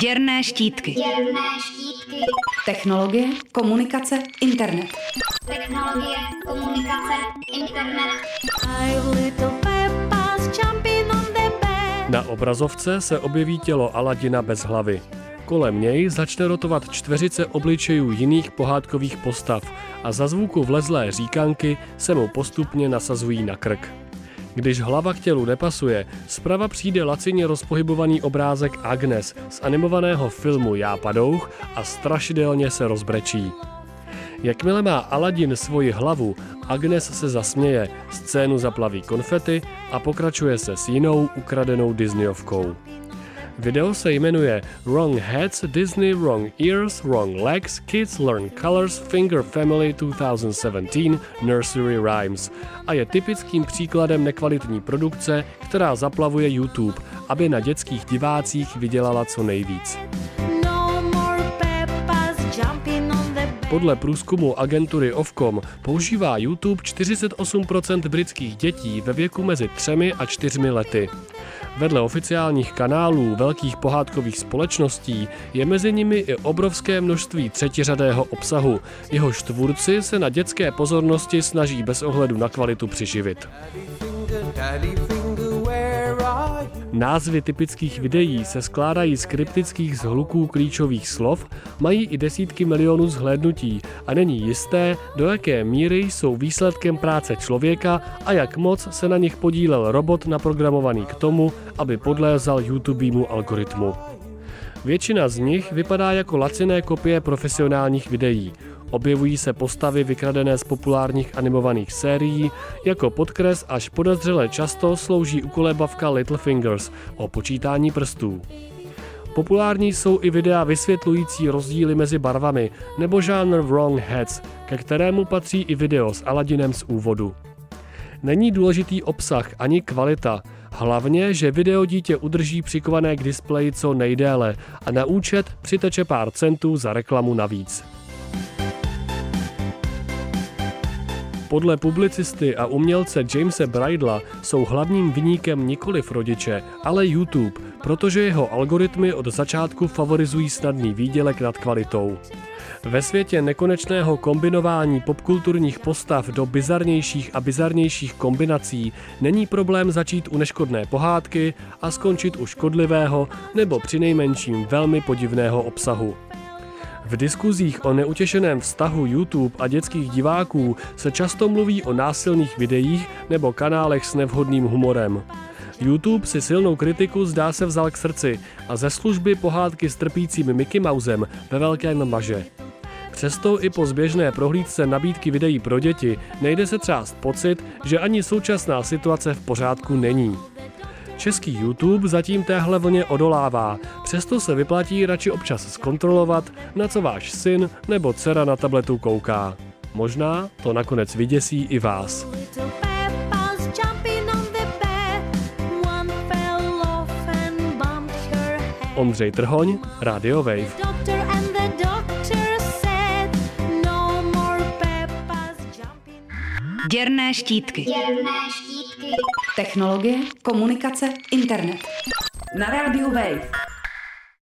Děrné štítky. Děrné štítky. Technologie, komunikace, internet. Technologie, komunikace, internet. Na obrazovce se objeví tělo Aladina bez hlavy. Kolem něj začne rotovat čtveřice obličejů jiných pohádkových postav a za zvuku vlezlé říkanky se mu postupně nasazují na krk. Když hlava k tělu nepasuje, zprava přijde lacině rozpohybovaný obrázek Agnes z animovaného filmu Já padouch a strašidelně se rozbrečí. Jakmile má Aladin svoji hlavu, Agnes se zasměje, scénu zaplaví konfety a pokračuje se s jinou ukradenou Disneyovkou. Video se jmenuje Wrong Heads, Disney Wrong Ears, Wrong Legs, Kids Learn Colors, Finger Family 2017, Nursery Rhymes a je typickým příkladem nekvalitní produkce, která zaplavuje YouTube, aby na dětských divácích vydělala co nejvíc. Podle průzkumu agentury Ofcom používá YouTube 48% britských dětí ve věku mezi 3 a 4 lety. Vedle oficiálních kanálů velkých pohádkových společností je mezi nimi i obrovské množství třetiřadého obsahu. Jehož tvůrci se na dětské pozornosti snaží bez ohledu na kvalitu přiživit. Názvy typických videí se skládají z kryptických zhluků klíčových slov, mají i desítky milionů zhlédnutí a není jisté, do jaké míry jsou výsledkem práce člověka a jak moc se na nich podílel robot naprogramovaný k tomu, aby podlézal YouTubemu algoritmu. Většina z nich vypadá jako laciné kopie profesionálních videí. Objevují se postavy vykradené z populárních animovaných sérií, jako podkres až podezřele často slouží ukolebavka Little Fingers o počítání prstů. Populární jsou i videa vysvětlující rozdíly mezi barvami nebo žánr Wrong Heads, ke kterému patří i video s Aladinem z úvodu. Není důležitý obsah ani kvalita, hlavně, že video dítě udrží přikované k displeji co nejdéle a na účet přiteče pár centů za reklamu navíc. Podle publicisty a umělce Jamese Bridla jsou hlavním vyníkem nikoli rodiče, ale YouTube, protože jeho algoritmy od začátku favorizují snadný výdělek nad kvalitou. Ve světě nekonečného kombinování popkulturních postav do bizarnějších a bizarnějších kombinací není problém začít u neškodné pohádky a skončit u škodlivého nebo přinejmenším velmi podivného obsahu. V diskuzích o neutěšeném vztahu YouTube a dětských diváků se často mluví o násilných videích nebo kanálech s nevhodným humorem. YouTube si silnou kritiku zdá se vzal k srdci a ze služby pohádky s trpícím Mickey Mousem ve velkém maže. Přesto i po zběžné prohlídce nabídky videí pro děti nejde se třást pocit, že ani současná situace v pořádku není. Český YouTube zatím téhle vlně odolává, přesto se vyplatí radši občas zkontrolovat, na co váš syn nebo dcera na tabletu kouká. Možná to nakonec vyděsí i vás. Ondřej Trhoň, Radio Wave. Děrné štítky. Děrné štítky. Technologie, komunikace, internet. Na rádiu Wave.